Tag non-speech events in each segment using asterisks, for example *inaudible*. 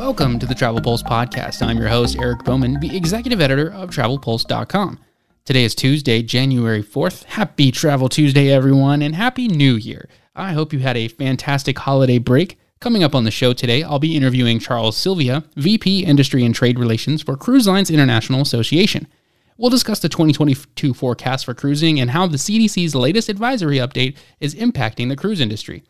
Welcome to the Travel Pulse podcast. I'm your host, Eric Bowman, the executive editor of TravelPulse.com. Today is Tuesday, January 4th. Happy Travel Tuesday, everyone, and Happy New Year. I hope you had a fantastic holiday break. Coming up on the show today, I'll be interviewing Charles Sylvia, VP Industry and Trade Relations for Cruise Lines International Association. We'll discuss the 2022 forecast for cruising and how the CDC's latest advisory update is impacting the cruise industry.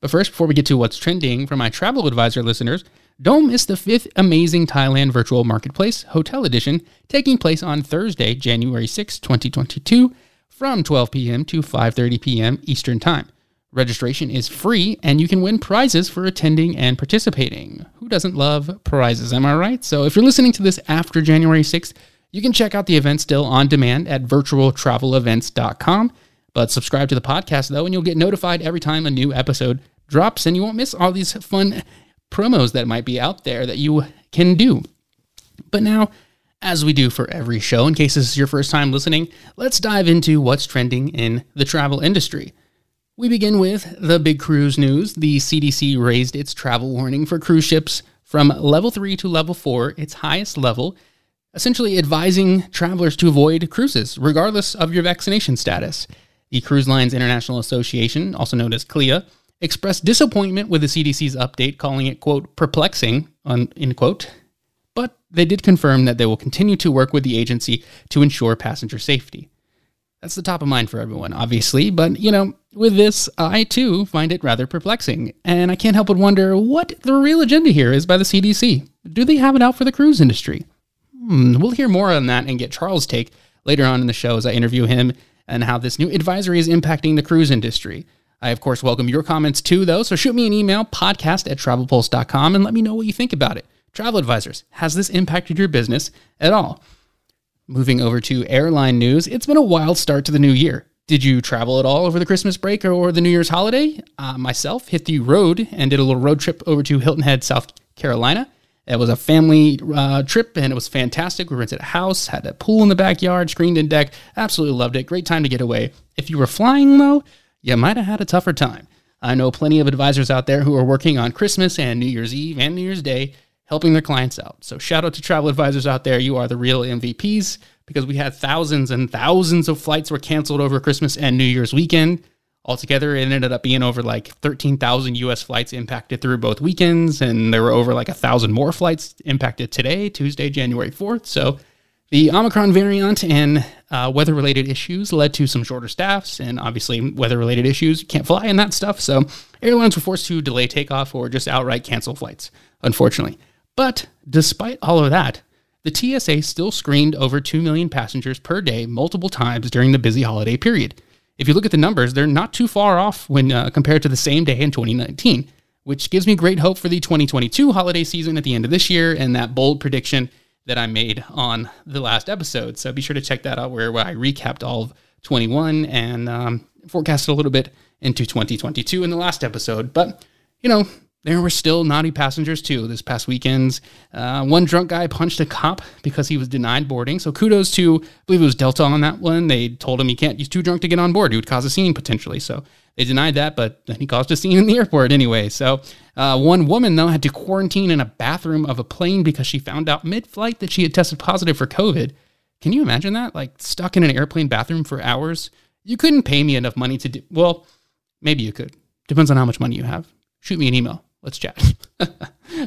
But first, before we get to what's trending for my travel advisor listeners, don't miss the fifth amazing Thailand virtual marketplace, Hotel Edition, taking place on Thursday, January 6, 2022, from 12 p.m. to 5:30 p.m. Eastern Time. Registration is free and you can win prizes for attending and participating. Who doesn't love prizes, am I right? So if you're listening to this after January 6th, you can check out the event still on demand at virtualtravelevents.com. But subscribe to the podcast though, and you'll get notified every time a new episode drops, and you won't miss all these fun promos that might be out there that you can do. But now, as we do for every show, in case this is your first time listening, let's dive into what's trending in the travel industry. We begin with the big cruise news. The CDC raised its travel warning for cruise ships from level 3 to level 4, its highest level, essentially advising travelers to avoid cruises, regardless of your vaccination status. The Cruise Lines International Association, also known as CLIA, expressed disappointment with the CDC's update, calling it, quote, perplexing, end quote. But they did confirm that they will continue to work with the agency to ensure passenger safety. That's the top of mind for everyone, obviously, but you know, with this, I too find it rather perplexing, and I can't help but wonder what the real agenda here is by the CDC. Do they have it out for the cruise industry? Hmm, we'll hear more on that and get Charles' take later on in the show as I interview him and how this new advisory is impacting the cruise industry. I, of course, welcome your comments too, though. So shoot me an email, podcast at travelpulse.com, and let me know what you think about it. Travel advisors, has this impacted your business at all? Moving over to airline news, it's been a wild start to the new year. Did you travel at all over the Christmas break or the New Year's holiday? Uh, myself hit the road and did a little road trip over to Hilton Head, South Carolina. It was a family uh, trip and it was fantastic. We rented a house, had a pool in the backyard, screened in deck. Absolutely loved it. Great time to get away. If you were flying though, you might have had a tougher time. I know plenty of advisors out there who are working on Christmas and New Year's Eve and New Year's Day, helping their clients out. So shout out to travel advisors out there. You are the real MVPs because we had thousands and thousands of flights were canceled over Christmas and New Year's weekend. Altogether, it ended up being over like 13,000 US flights impacted through both weekends, and there were over like a thousand more flights impacted today, Tuesday, January 4th. So the Omicron variant and uh, weather related issues led to some shorter staffs, and obviously, weather related issues can't fly and that stuff. So, airlines were forced to delay takeoff or just outright cancel flights, unfortunately. But despite all of that, the TSA still screened over 2 million passengers per day multiple times during the busy holiday period. If you look at the numbers, they're not too far off when uh, compared to the same day in 2019, which gives me great hope for the 2022 holiday season at the end of this year and that bold prediction that I made on the last episode. So be sure to check that out where, where I recapped all of 21 and um, forecasted a little bit into 2022 in the last episode. But, you know, there were still naughty passengers too this past weekend. Uh, one drunk guy punched a cop because he was denied boarding. So kudos to, I believe it was Delta on that one. They told him he can't, he's too drunk to get on board. He would cause a scene potentially. So they denied that, but then he caused a scene in the airport anyway. So uh, one woman, though, had to quarantine in a bathroom of a plane because she found out mid flight that she had tested positive for COVID. Can you imagine that? Like stuck in an airplane bathroom for hours? You couldn't pay me enough money to do, well, maybe you could. Depends on how much money you have. Shoot me an email let's chat. *laughs* uh,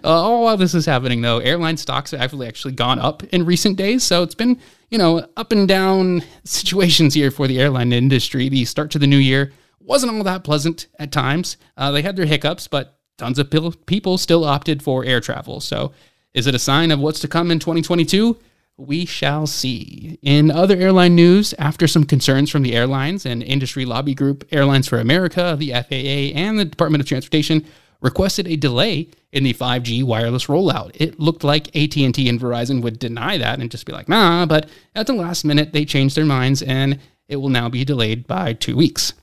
all while this is happening, though, airline stocks have actually actually gone up in recent days. So it's been, you know, up and down *laughs* situations here for the airline industry. The start to the new year wasn't all that pleasant at times. Uh, they had their hiccups, but tons of people still opted for air travel. So is it a sign of what's to come in 2022? We shall see. In other airline news, after some concerns from the airlines and industry lobby group Airlines for America, the FAA, and the Department of Transportation requested a delay in the 5G wireless rollout. It looked like AT&T and Verizon would deny that and just be like, "Nah," but at the last minute they changed their minds and it will now be delayed by 2 weeks.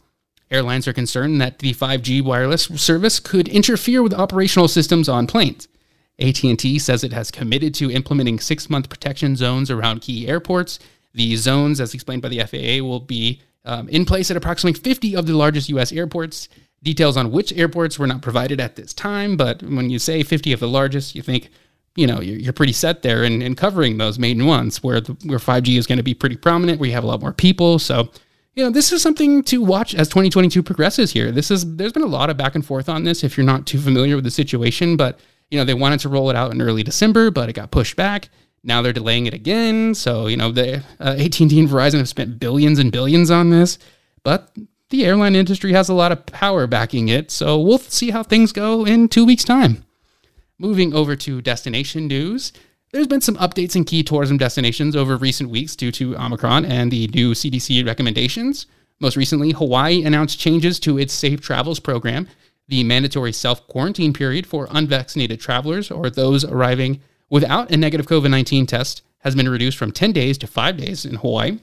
Airlines are concerned that the 5G wireless service could interfere with operational systems on planes. AT&T says it has committed to implementing 6-month protection zones around key airports. The zones, as explained by the FAA, will be um, in place at approximately 50 of the largest U.S. airports Details on which airports were not provided at this time, but when you say 50 of the largest, you think, you know, you're, you're pretty set there in, in covering those main ones where the, where 5G is going to be pretty prominent, where you have a lot more people. So, you know, this is something to watch as 2022 progresses here. This is there's been a lot of back and forth on this if you're not too familiar with the situation, but you know, they wanted to roll it out in early December, but it got pushed back. Now they're delaying it again. So, you know, the uh, AT&T and Verizon have spent billions and billions on this, but the airline industry has a lot of power backing it. So we'll see how things go in two weeks' time. Moving over to destination news, there's been some updates in key tourism destinations over recent weeks due to Omicron and the new CDC recommendations. Most recently, Hawaii announced changes to its Safe Travels program. The mandatory self quarantine period for unvaccinated travelers or those arriving without a negative COVID 19 test has been reduced from 10 days to 5 days in Hawaii.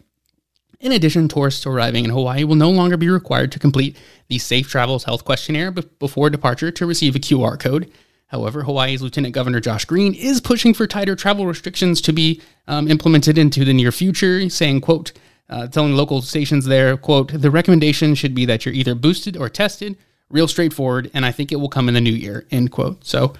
In addition, tourists arriving in Hawaii will no longer be required to complete the Safe Travels Health Questionnaire before departure to receive a QR code. However, Hawaii's Lieutenant Governor Josh Green is pushing for tighter travel restrictions to be um, implemented into the near future, saying, quote, uh, telling local stations there, quote, the recommendation should be that you're either boosted or tested, real straightforward, and I think it will come in the new year, end quote. So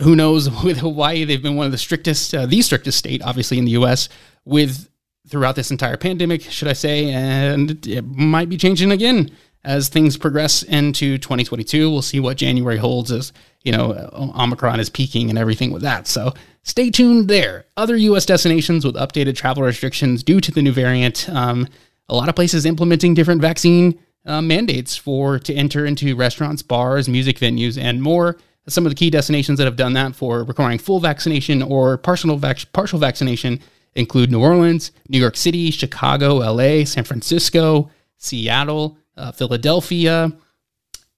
who knows *laughs* with Hawaii, they've been one of the strictest, uh, the strictest state, obviously, in the U.S. with throughout this entire pandemic, should I say, and it might be changing again as things progress into 2022. We'll see what January holds as, you know, Omicron is peaking and everything with that. So stay tuned there. Other U.S. destinations with updated travel restrictions due to the new variant. Um, a lot of places implementing different vaccine uh, mandates for to enter into restaurants, bars, music venues, and more. Some of the key destinations that have done that for requiring full vaccination or partial vac- partial vaccination include New Orleans, New York City, Chicago, LA, San Francisco, Seattle, uh, Philadelphia,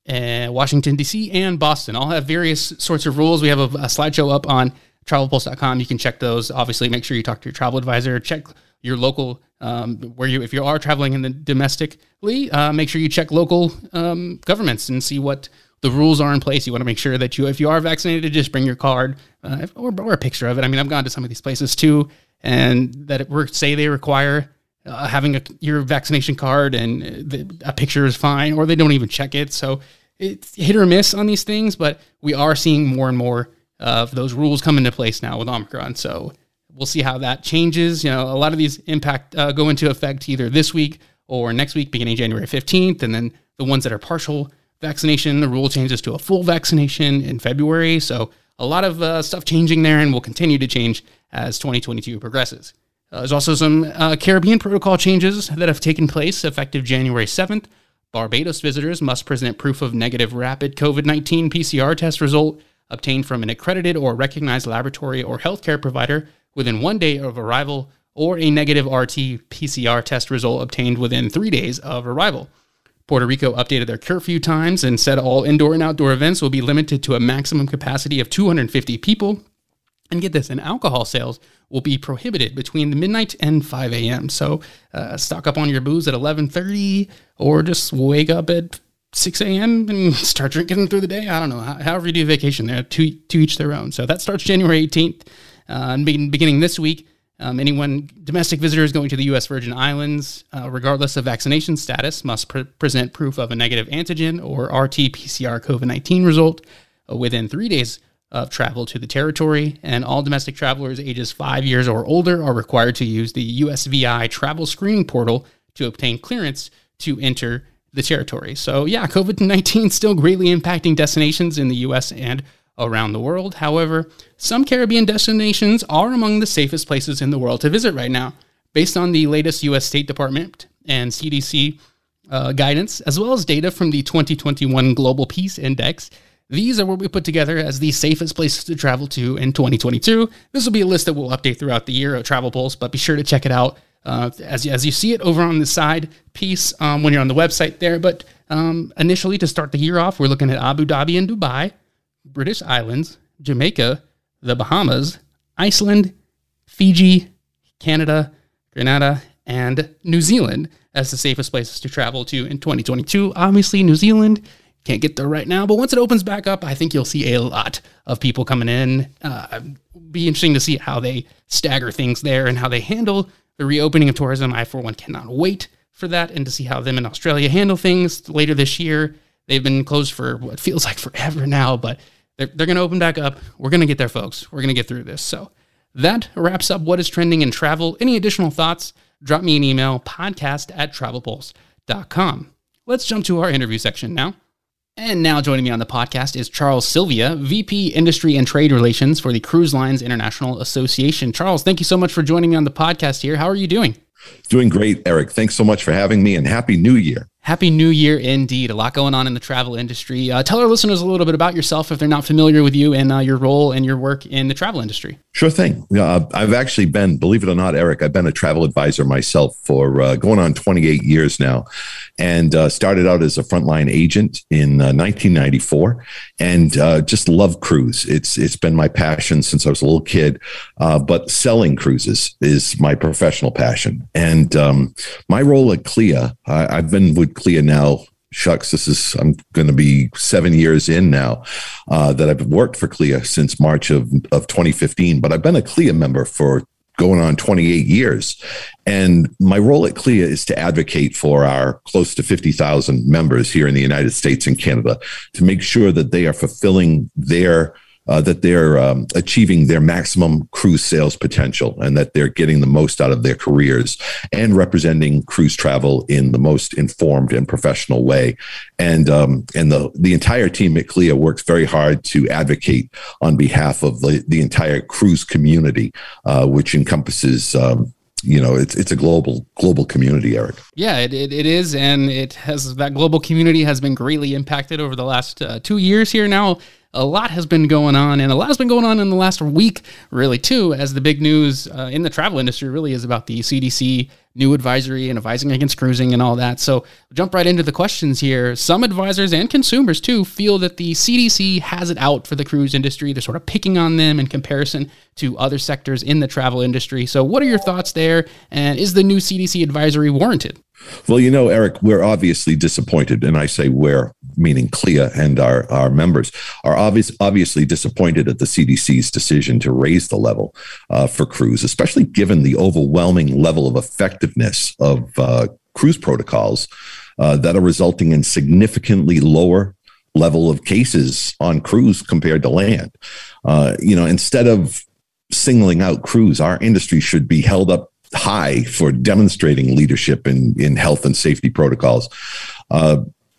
and Washington, D.C., and Boston. All have various sorts of rules. We have a, a slideshow up on travelpulse.com. You can check those. Obviously, make sure you talk to your travel advisor. Check your local um, where you if you are traveling in the domestically, uh, make sure you check local um, governments and see what the rules are in place. You want to make sure that you, if you are vaccinated, just bring your card uh, or, or a picture of it. I mean, I've gone to some of these places too, and that it, say they require uh, having a, your vaccination card and the, a picture is fine, or they don't even check it. So it's hit or miss on these things, but we are seeing more and more of those rules come into place now with Omicron. So we'll see how that changes. You know, a lot of these impact uh, go into effect either this week or next week, beginning January 15th, and then the ones that are partial vaccination. The rule changes to a full vaccination in February. So a lot of uh, stuff changing there and will continue to change as 2022 progresses. Uh, there's also some uh, Caribbean protocol changes that have taken place effective January 7th. Barbados visitors must present proof of negative rapid COVID 19 PCR test result obtained from an accredited or recognized laboratory or healthcare provider within one day of arrival, or a negative RT PCR test result obtained within three days of arrival. Puerto Rico updated their curfew times and said all indoor and outdoor events will be limited to a maximum capacity of 250 people. And get this, and alcohol sales will be prohibited between midnight and 5 a.m. So uh, stock up on your booze at 11:30, or just wake up at 6 a.m. and *laughs* start drinking through the day. I don't know. However you do vacation, there to to each their own. So that starts January 18th, uh, and beginning this week. Um, anyone, domestic visitors going to the U.S. Virgin Islands, uh, regardless of vaccination status, must pre- present proof of a negative antigen or RT PCR COVID 19 result within three days of travel to the territory. And all domestic travelers ages five years or older are required to use the USVI travel screening portal to obtain clearance to enter the territory. So, yeah, COVID 19 still greatly impacting destinations in the U.S. and around the world. However, some Caribbean destinations are among the safest places in the world to visit right now, based on the latest U.S. State Department and CDC uh, guidance, as well as data from the 2021 Global Peace Index. These are what we put together as the safest places to travel to in 2022. This will be a list that we'll update throughout the year of Travel Pulse, but be sure to check it out uh, as, as you see it over on the side piece um, when you're on the website there. But um, initially, to start the year off, we're looking at Abu Dhabi and Dubai, British Islands, Jamaica, the Bahamas, Iceland, Fiji, Canada, Grenada, and New Zealand as the safest places to travel to in 2022. Obviously, New Zealand can't get there right now, but once it opens back up, I think you'll see a lot of people coming in. Uh, be interesting to see how they stagger things there and how they handle the reopening of tourism. I, for one, cannot wait for that and to see how them in Australia handle things later this year They've been closed for what feels like forever now, but they're, they're going to open back up. We're going to get there, folks. We're going to get through this. So that wraps up what is trending in travel. Any additional thoughts? Drop me an email, podcast at travelpulse.com. Let's jump to our interview section now. And now joining me on the podcast is Charles Sylvia, VP Industry and Trade Relations for the Cruise Lines International Association. Charles, thank you so much for joining me on the podcast here. How are you doing? Doing great, Eric. Thanks so much for having me and Happy New Year. Happy New Year indeed. A lot going on in the travel industry. Uh, tell our listeners a little bit about yourself if they're not familiar with you and uh, your role and your work in the travel industry. Sure thing. Uh, I've actually been, believe it or not, Eric, I've been a travel advisor myself for uh, going on 28 years now and uh, started out as a frontline agent in 1994 uh, and just love cruise. It's It's been my passion since I was a little kid, but selling cruises is my professional passion. And um, my role at CLIA, I've been with CLIA now shucks, this is I'm going to be seven years in now uh, that I've worked for CLIA since March of of 2015, but I've been a CLIA member for going on 28 years. And my role at CLIA is to advocate for our close to 50,000 members here in the United States and Canada to make sure that they are fulfilling their uh, that they're um, achieving their maximum cruise sales potential and that they're getting the most out of their careers and representing cruise travel in the most informed and professional way. And um, and the the entire team at CLIA works very hard to advocate on behalf of the, the entire cruise community, uh, which encompasses um, you know it's it's a global global community eric. Yeah it, it, it is. And it has that global community has been greatly impacted over the last uh, two years here now a lot has been going on, and a lot has been going on in the last week, really, too, as the big news uh, in the travel industry really is about the CDC new advisory and advising against cruising and all that. So, jump right into the questions here. Some advisors and consumers, too, feel that the CDC has it out for the cruise industry. They're sort of picking on them in comparison to other sectors in the travel industry. So, what are your thoughts there? And is the new CDC advisory warranted? Well, you know, Eric, we're obviously disappointed, and I say we're, meaning CLIA and our, our members, are obvious, obviously disappointed at the CDC's decision to raise the level uh, for cruise, especially given the overwhelming level of effectiveness of uh, cruise protocols uh, that are resulting in significantly lower level of cases on cruise compared to land. Uh, you know, instead of singling out cruise, our industry should be held up high for demonstrating leadership in, in health and safety protocols. Uh,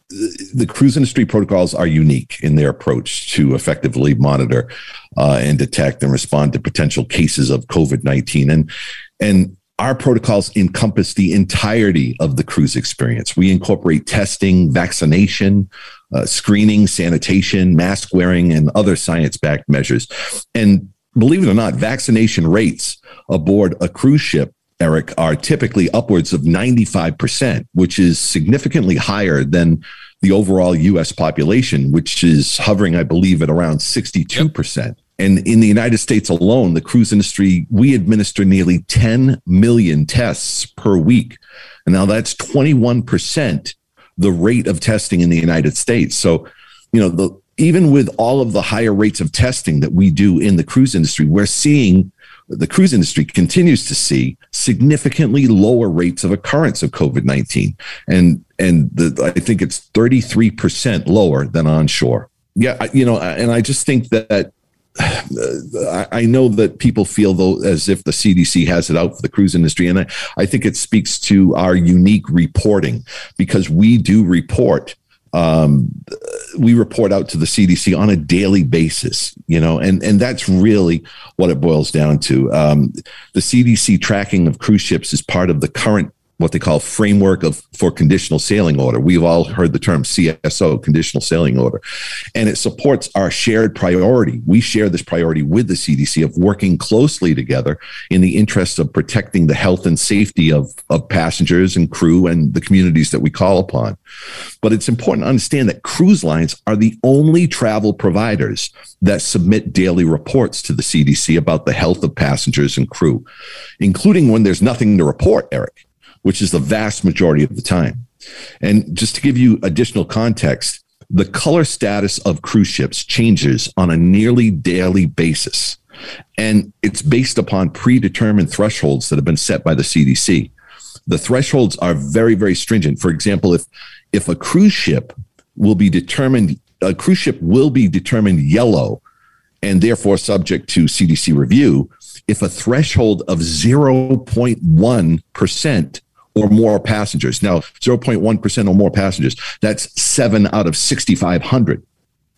the cruise industry protocols are unique in their approach to effectively monitor uh, and detect and respond to potential cases of COVID nineteen, and and our protocols encompass the entirety of the cruise experience. We incorporate testing, vaccination, uh, screening, sanitation, mask wearing, and other science backed measures. And believe it or not, vaccination rates aboard a cruise ship Eric, are typically upwards of 95%, which is significantly higher than the overall US population, which is hovering, I believe, at around 62%. Yep. And in the United States alone, the cruise industry, we administer nearly 10 million tests per week. And now that's 21% the rate of testing in the United States. So, you know, the, even with all of the higher rates of testing that we do in the cruise industry, we're seeing the cruise industry continues to see significantly lower rates of occurrence of COVID 19. And, and the, I think it's 33% lower than onshore. Yeah, you know, and I just think that uh, I know that people feel though as if the CDC has it out for the cruise industry, and I, I think it speaks to our unique reporting because we do report um, we report out to the CDC on a daily basis, you know, and, and that's really what it boils down to. Um, the CDC tracking of cruise ships is part of the current what they call framework of for conditional sailing order. We've all heard the term CSO, conditional sailing order, and it supports our shared priority. We share this priority with the CDC of working closely together in the interest of protecting the health and safety of, of passengers and crew and the communities that we call upon. But it's important to understand that cruise lines are the only travel providers that submit daily reports to the CDC about the health of passengers and crew, including when there's nothing to report, Eric which is the vast majority of the time. And just to give you additional context, the color status of cruise ships changes on a nearly daily basis. And it's based upon predetermined thresholds that have been set by the CDC. The thresholds are very, very stringent. For example, if if a cruise ship will be determined, a cruise ship will be determined yellow and therefore subject to CDC review if a threshold of 0.1% or more passengers. Now, 0.1% or more passengers, that's seven out of 6,500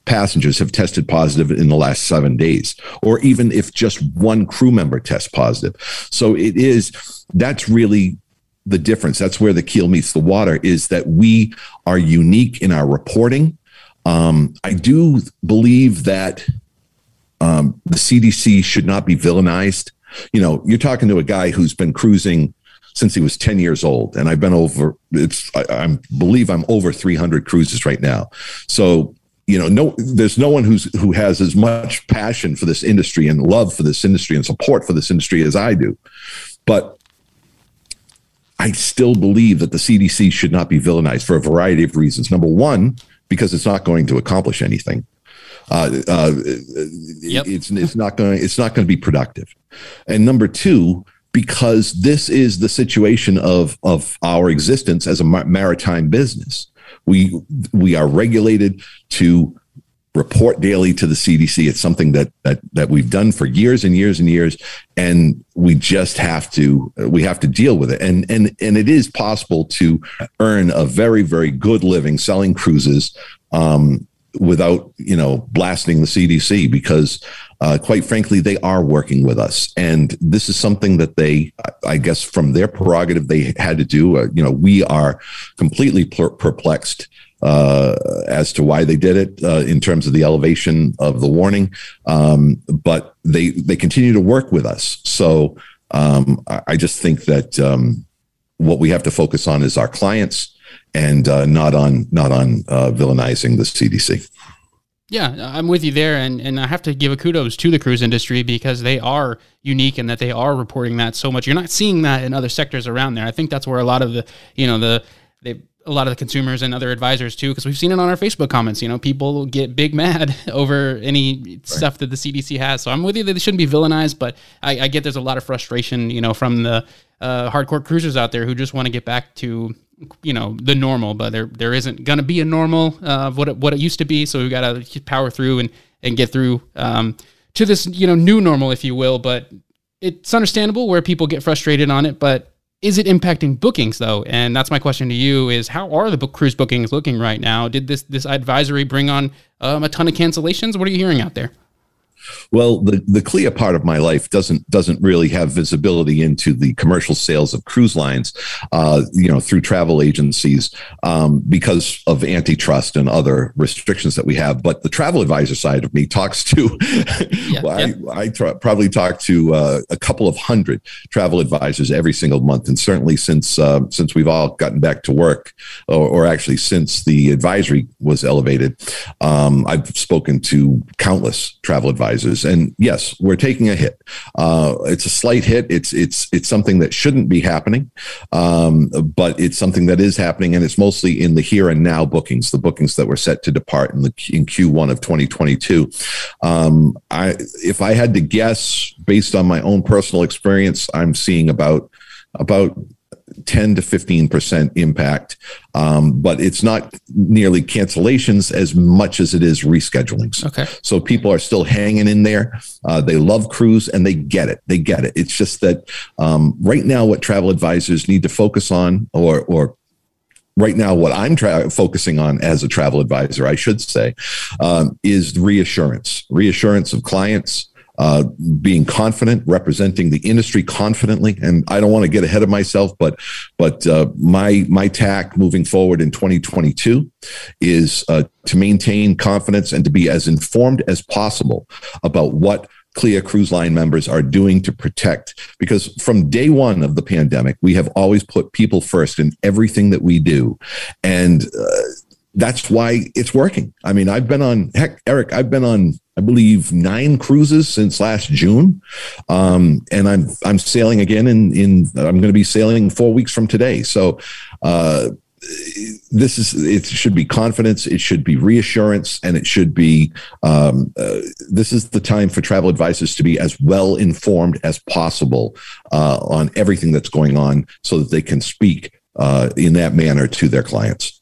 passengers have tested positive in the last seven days, or even if just one crew member tests positive. So it is, that's really the difference. That's where the keel meets the water is that we are unique in our reporting. Um, I do believe that um, the CDC should not be villainized. You know, you're talking to a guy who's been cruising since he was 10 years old, and I've been over. It's I, I believe I'm over 300 cruises right now. So you know, no, there's no one who's who has as much passion for this industry and love for this industry and support for this industry as I do. But I still believe that the CDC should not be villainized for a variety of reasons. Number one, because it's not going to accomplish anything. Uh, uh, yep. It's it's not going it's not going to be productive. And number two, because this is the situation of of our existence as a maritime business. We we are regulated to report daily to the CDC. It's something that that that we've done for years and years and years, and we just have to we have to deal with it. And and and it is possible to earn a very very good living selling cruises um, without you know blasting the CDC because uh, quite frankly they are working with us. And this is something that they I guess from their prerogative they had to do. Uh, you know we are completely perplexed uh, as to why they did it uh, in terms of the elevation of the warning. Um, but they they continue to work with us. So um, I, just think that um, what we have to focus on is our clients and uh, not on not on uh, villainizing the CDC. Yeah, I'm with you there, and and I have to give a kudos to the cruise industry because they are unique and that they are reporting that so much. You're not seeing that in other sectors around there. I think that's where a lot of the you know the they a lot of the consumers and other advisors too, because we've seen it on our Facebook comments. You know, people get big mad *laughs* over any right. stuff that the CDC has. So I'm with you that they shouldn't be villainized, but I, I get there's a lot of frustration, you know, from the uh, hardcore cruisers out there who just want to get back to you know the normal, but there there isn't gonna be a normal uh, of what it, what it used to be. So we've got to power through and and get through um, to this you know new normal, if you will. But it's understandable where people get frustrated on it, but is it impacting bookings though? And that's my question to you: Is how are the book cruise bookings looking right now? Did this this advisory bring on um, a ton of cancellations? What are you hearing out there? Well, the the CLIA part of my life doesn't doesn't really have visibility into the commercial sales of cruise lines, uh, you know, through travel agencies um, because of antitrust and other restrictions that we have. But the travel advisor side of me talks to, yeah, *laughs* well, yeah. I, I tra- probably talk to uh, a couple of hundred travel advisors every single month, and certainly since uh, since we've all gotten back to work, or, or actually since the advisory was elevated, um, I've spoken to countless travel advisors And yes, we're taking a hit. Uh, it's a slight hit. It's it's it's something that shouldn't be happening, um, but it's something that is happening, and it's mostly in the here and now bookings, the bookings that were set to depart in the in Q1 of 2022. Um, I if I had to guess based on my own personal experience, I'm seeing about about 10 to 15% impact. Um, but it's not nearly cancellations as much as it is reschedulings. Okay. So people are still hanging in there. Uh, they love cruise and they get it. They get it. It's just that um, right now, what travel advisors need to focus on or, or right now what i'm tra- focusing on as a travel advisor i should say um, is reassurance reassurance of clients uh, being confident, representing the industry confidently. And I don't want to get ahead of myself, but but uh, my my tack moving forward in 2022 is uh, to maintain confidence and to be as informed as possible about what CLIA Cruise Line members are doing to protect. Because from day one of the pandemic, we have always put people first in everything that we do, and uh, that's why it's working. I mean, I've been on heck, Eric. I've been on I believe nine cruises since last June, um, and I'm I'm sailing again in in I'm going to be sailing four weeks from today. So. Uh, this is it should be confidence it should be reassurance and it should be um, uh, this is the time for travel advisors to be as well informed as possible uh, on everything that's going on so that they can speak uh, in that manner to their clients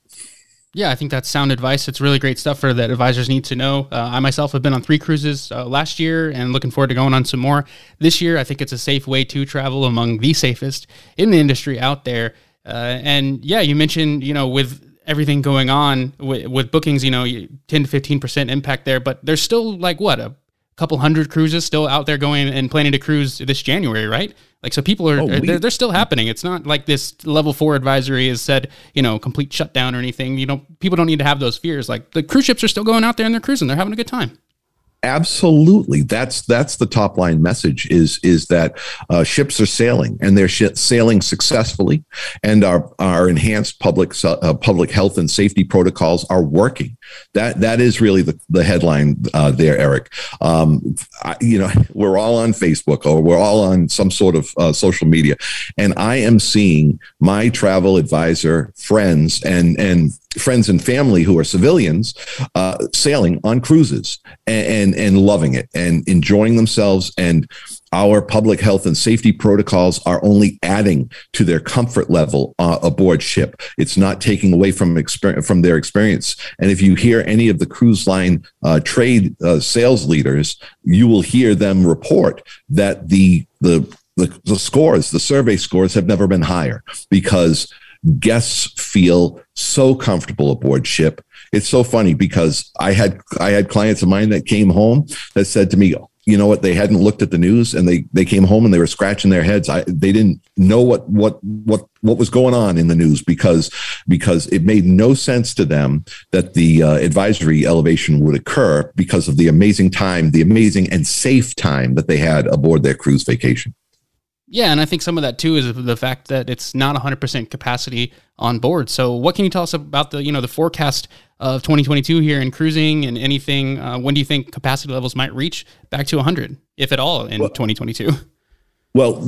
Yeah, I think that's sound advice. It's really great stuff for that advisors need to know. Uh, I myself have been on three cruises uh, last year and looking forward to going on some more this year. I think it's a safe way to travel, among the safest in the industry out there. Uh, and yeah, you mentioned you know with everything going on with, with bookings, you know, 10 to 15 percent impact there, but there's still like what a couple hundred cruises still out there going and planning to cruise this January, right? Like, so people are, oh, we, they're, they're, still happening. It's not like this level four advisory has said, you know, complete shutdown or anything. You know, people don't need to have those fears. Like the cruise ships are still going out there and they're cruising. They're having a good time absolutely. That's that's the top line message is is that uh, ships are sailing and they're sailing successfully and our our enhanced public uh, public health and safety protocols are working. That that is really the, the headline uh, there eric. Um, I, you know *laughs* we're all on facebook or we're all on some sort of uh, social media and i am seeing my travel advisor friends and and friends and family who are civilians sailing on cruises and, and, and loving it and enjoying themselves and our public health and safety protocols are only adding to their comfort level uh, aboard ship. It's not taking away from experience from their experience. And if you hear any of the cruise line uh, trade uh, sales leaders, you will hear them report that the the the, the scores, the survey scores, have never been higher because guests feel so comfortable aboard ship. It's so funny because I had I had clients of mine that came home that said to me, you know what, they hadn't looked at the news and they they came home and they were scratching their heads. I they didn't know what what what what was going on in the news because because it made no sense to them that the uh, advisory elevation would occur because of the amazing time, the amazing and safe time that they had aboard their cruise vacation. Yeah, and I think some of that too is the fact that it's not 100% capacity on board. So, what can you tell us about the you know the forecast of 2022 here in cruising and anything? Uh, when do you think capacity levels might reach back to 100, if at all, in well, 2022? Well,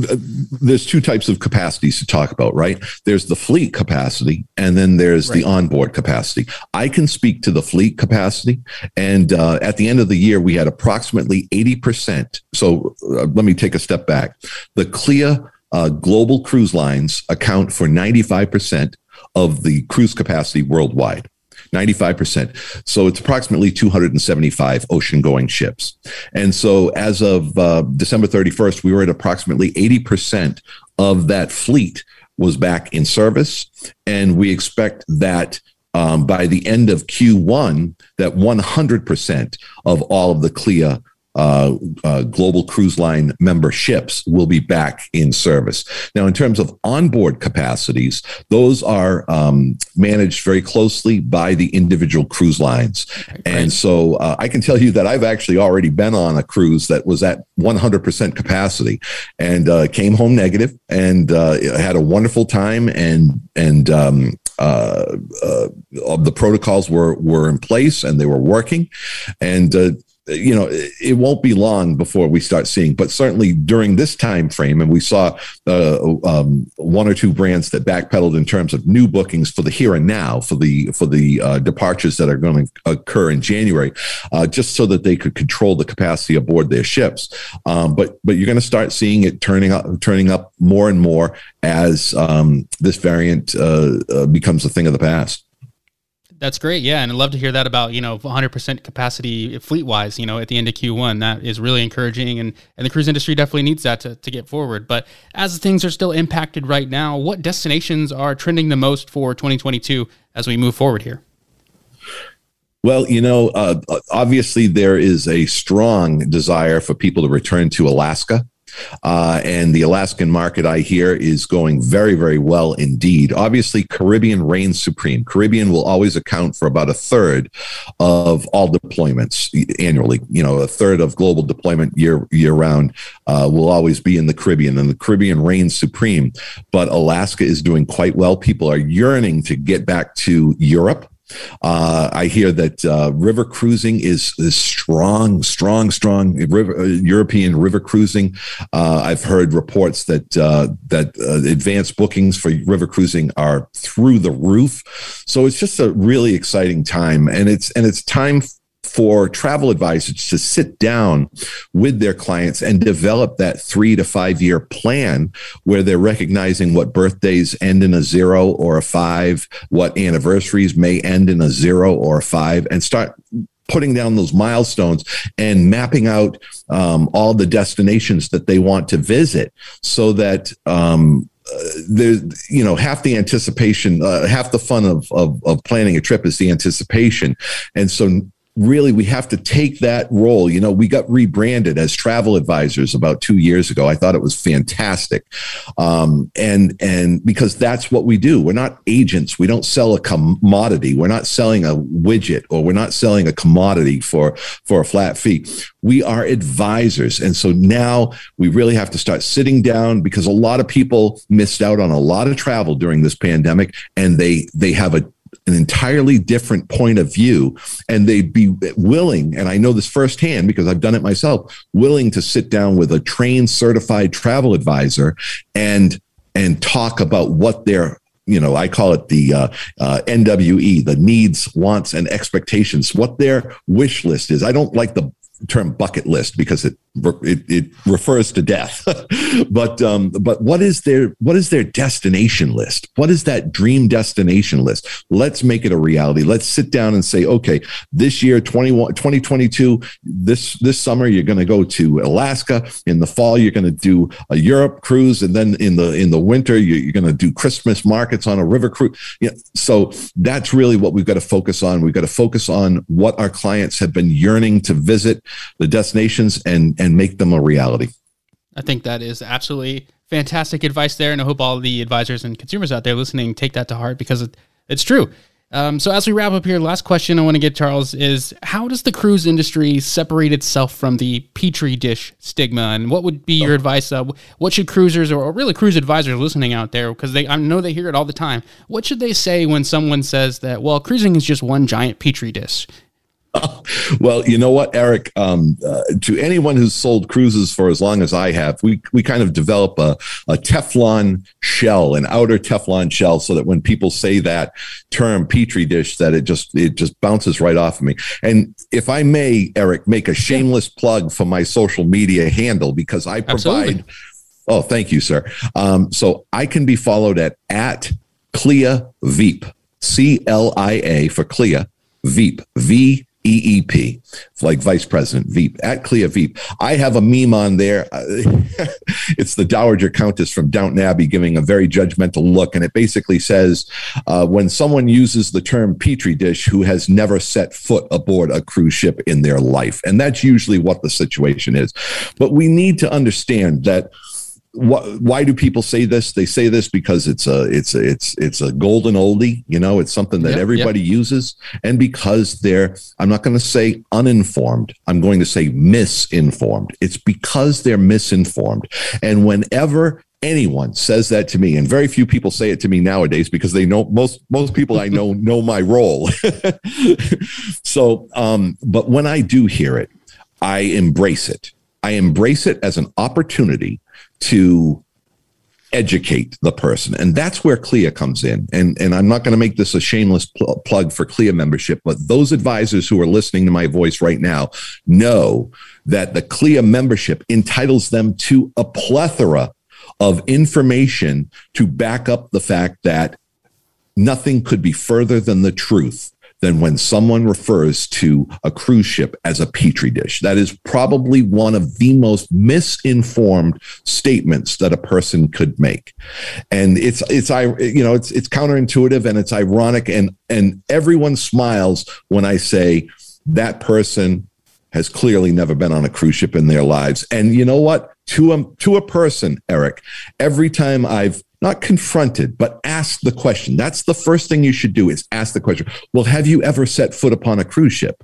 there's two types of capacities to talk about, right? There's the fleet capacity, and then there's right. the onboard capacity. I can speak to the fleet capacity, and uh, at the end of the year, we had approximately 80%. So uh, let me take a step back. The CLIA uh, global cruise lines account for 95% of the cruise capacity worldwide. 95%. So it's approximately 275 ocean going ships. And so as of uh, December 31st, we were at approximately 80% of that fleet was back in service. And we expect that um, by the end of Q1, that 100% of all of the CLIA uh, uh, global cruise line memberships will be back in service. Now, in terms of onboard capacities, those are um, managed very closely by the individual cruise lines. Okay, and so uh, I can tell you that I've actually already been on a cruise that was at 100% capacity and uh, came home negative and uh, had a wonderful time and, and, um, uh, uh, the protocols were were in place and they were working, and uh, you know it won't be long before we start seeing but certainly during this time frame and we saw uh, um, one or two brands that backpedaled in terms of new bookings for the here and now for the for the uh, departures that are going to occur in january uh, just so that they could control the capacity aboard their ships. Um, but but you're going to start seeing it turning up turning up more and more as um, this variant uh, uh, becomes a thing of the past that's great. Yeah. And I'd love to hear that about, you know, 100% capacity fleet wise, you know, at the end of Q1. That is really encouraging. And, and the cruise industry definitely needs that to, to get forward. But as things are still impacted right now, what destinations are trending the most for 2022 as we move forward here? Well, you know, uh, obviously there is a strong desire for people to return to Alaska. Uh, and the Alaskan market, I hear, is going very, very well indeed. Obviously, Caribbean reigns supreme. Caribbean will always account for about a third of all deployments annually. You know, a third of global deployment year year round uh, will always be in the Caribbean, and the Caribbean reigns supreme. But Alaska is doing quite well. People are yearning to get back to Europe. Uh, I hear that uh, river cruising is, is strong, strong, strong. River, uh, European river cruising. Uh, I've heard reports that uh, that uh, advanced bookings for river cruising are through the roof. So it's just a really exciting time, and it's and it's time for travel advisors to sit down with their clients and develop that three to five year plan where they're recognizing what birthdays end in a zero or a five, what anniversaries may end in a zero or a five, and start putting down those milestones and mapping out um, all the destinations that they want to visit so that um, you know half the anticipation uh, half the fun of, of of planning a trip is the anticipation. And so really we have to take that role. You know we got rebranded as travel advisors about two years ago. I thought it was fantastic. Um, and and because that's what we do. We're not agents. We don't sell a commodity. We're not selling a widget or we're not selling a commodity for for a flat fee. We are advisors. And so now we really have to start sitting down because a lot of people missed out on a lot of travel during this pandemic and they they have a an entirely different point of view and they'd be willing and i know this firsthand because i've done it myself willing to sit down with a trained certified travel advisor and and talk about what their you know i call it the uh, uh, nwe the needs wants and expectations what their wish list is. I don't like the term bucket list because it it, it refers to death. *laughs* but um, but what is their what is their destination list? What is that dream destination list? Let's make it a reality. Let's sit down and say, okay, this year 21, 2022, this this summer you're going to go to Alaska. In the fall you're going to do a Europe cruise, and then in the in the winter you're, going to do Christmas markets on a river cruise. Yeah, so that's really what we've got to focus on. We've got to focus on what our clients have been yearning to visit, the destinations, and and make them a reality. I think that is absolutely fantastic advice there, and I hope all the advisors and consumers out there listening take that to heart because it, it's true. Um, so as we wrap up here, last question I want to get Charles is how does the cruise industry separate itself from the petri dish stigma, and what would be your advice? Uh, what should cruisers or, or really cruise advisors listening out there, because I know they hear it all the time. What should they say when someone says that well, cruising is just one giant petri dish? *laughs* well, you know what, Eric? Um, uh, to anyone who's sold cruises for as long as I have, we we kind of develop a, a Teflon shell, an outer Teflon shell, so that when people say that term petri dish, that it just it just bounces right off of me. And if I may, Eric, make a shameless plug for my social media handle because I provide. Absolutely. Oh, thank you, sir. Um, so I can be followed at at Clia Veep, C L I A for Clia Veep, V EEP, like Vice President Veep at Clia Veep. I have a meme on there. *laughs* it's the Dowager Countess from Downton Abbey giving a very judgmental look. And it basically says uh, when someone uses the term petri dish who has never set foot aboard a cruise ship in their life. And that's usually what the situation is. But we need to understand that why do people say this? They say this because it's a it's a, it's it's a golden oldie. You know, it's something that yep, everybody yep. uses, and because they're I'm not going to say uninformed. I'm going to say misinformed. It's because they're misinformed, and whenever anyone says that to me and very few people say it to me nowadays because they know most most people i know *laughs* know my role *laughs* so um but when i do hear it i embrace it i embrace it as an opportunity to educate the person. And that's where clia comes in. And and i'm not going to make this a shameless pl- plug for clia membership but those advisors who are listening to my voice right now know that the clia membership entitles them to a plethora of information to back up the fact that nothing could be further than the truth than when someone refers to a cruise ship as a petri dish. That is probably one of the most misinformed statements that a person could make. And it's it's I you know it's it's counterintuitive and it's ironic and and everyone smiles when I say that person has clearly never been on a cruise ship in their lives. And you know what? To a, to a person, Eric, every time I've not confronted, but ask the question. That's the first thing you should do is ask the question. Well, have you ever set foot upon a cruise ship?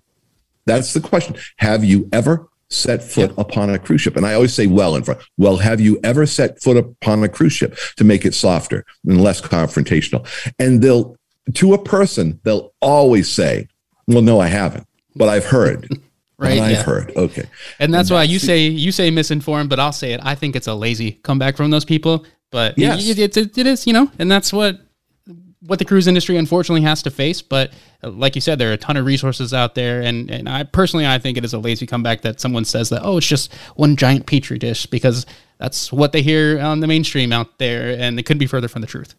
That's the question. Have you ever set foot yep. upon a cruise ship? And I always say, well, in front. Well, have you ever set foot upon a cruise ship to make it softer and less confrontational? And they'll, to a person, they'll always say, well, no, I haven't, but I've heard. *laughs* right? I've yeah. heard. Okay. And that's and why you say you say misinformed, but I'll say it. I think it's a lazy comeback from those people but yeah, it, it, it, it is, you know, and that's what what the cruise industry unfortunately has to face. But uh, like you said, there are a ton of resources out there, and and I personally I think it is a lazy comeback that someone says that oh it's just one giant petri dish because that's what they hear on the mainstream out there, and it couldn't be further from the truth.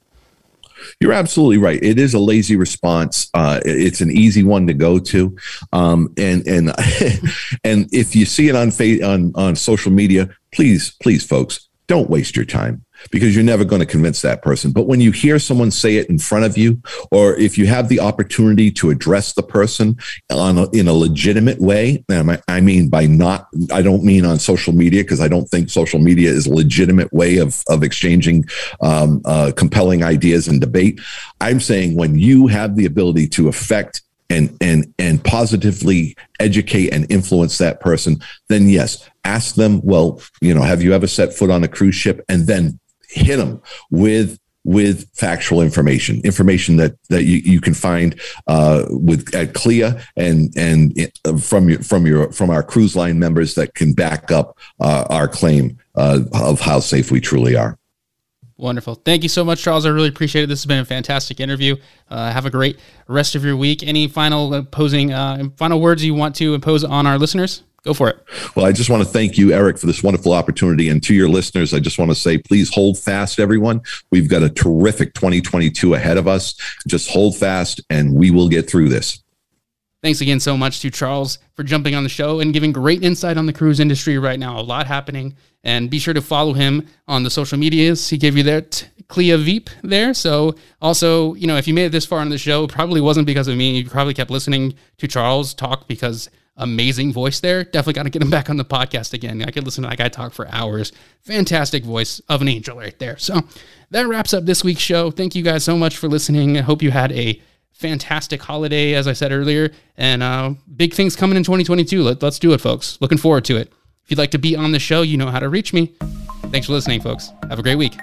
You're absolutely right. It is a lazy response. Uh, it's an easy one to go to, um, and and *laughs* and if you see it on on on social media, please, please, folks, don't waste your time because you're never going to convince that person. But when you hear someone say it in front of you, or if you have the opportunity to address the person on a, in a legitimate way, and I mean by not, I don't mean on social media because I don't think social media is a legitimate way of of exchanging um, uh, compelling ideas and debate. I'm saying when you have the ability to affect and and and positively educate and influence that person then yes ask them well you know have you ever set foot on a cruise ship and then hit them with with factual information, information that that you, you can find uh, with at CLIA and and from your from your from our cruise line members that can back up uh, our claim uh, of how safe we truly are. Wonderful. Thank you so much, Charles. I really appreciate it. This has been a fantastic interview. Uh, have a great rest of your week. Any final opposing uh, final words you want to impose on our listeners? Go for it. Well, I just want to thank you, Eric, for this wonderful opportunity. And to your listeners, I just want to say, please hold fast, everyone. We've got a terrific 2022 ahead of us. Just hold fast, and we will get through this. Thanks again so much to Charles for jumping on the show and giving great insight on the cruise industry right now. A lot happening. And be sure to follow him on the social medias. He gave you that Clia Veep there. So also, you know, if you made it this far in the show, probably wasn't because of me. You probably kept listening to Charles talk because amazing voice there. Definitely got to get him back on the podcast again. I could listen to that guy talk for hours. Fantastic voice of an angel right there. So that wraps up this week's show. Thank you guys so much for listening. I hope you had a fantastic holiday, as I said earlier, and uh, big things coming in 2022. Let, let's do it, folks. Looking forward to it. If you'd like to be on the show, you know how to reach me. Thanks for listening, folks. Have a great week.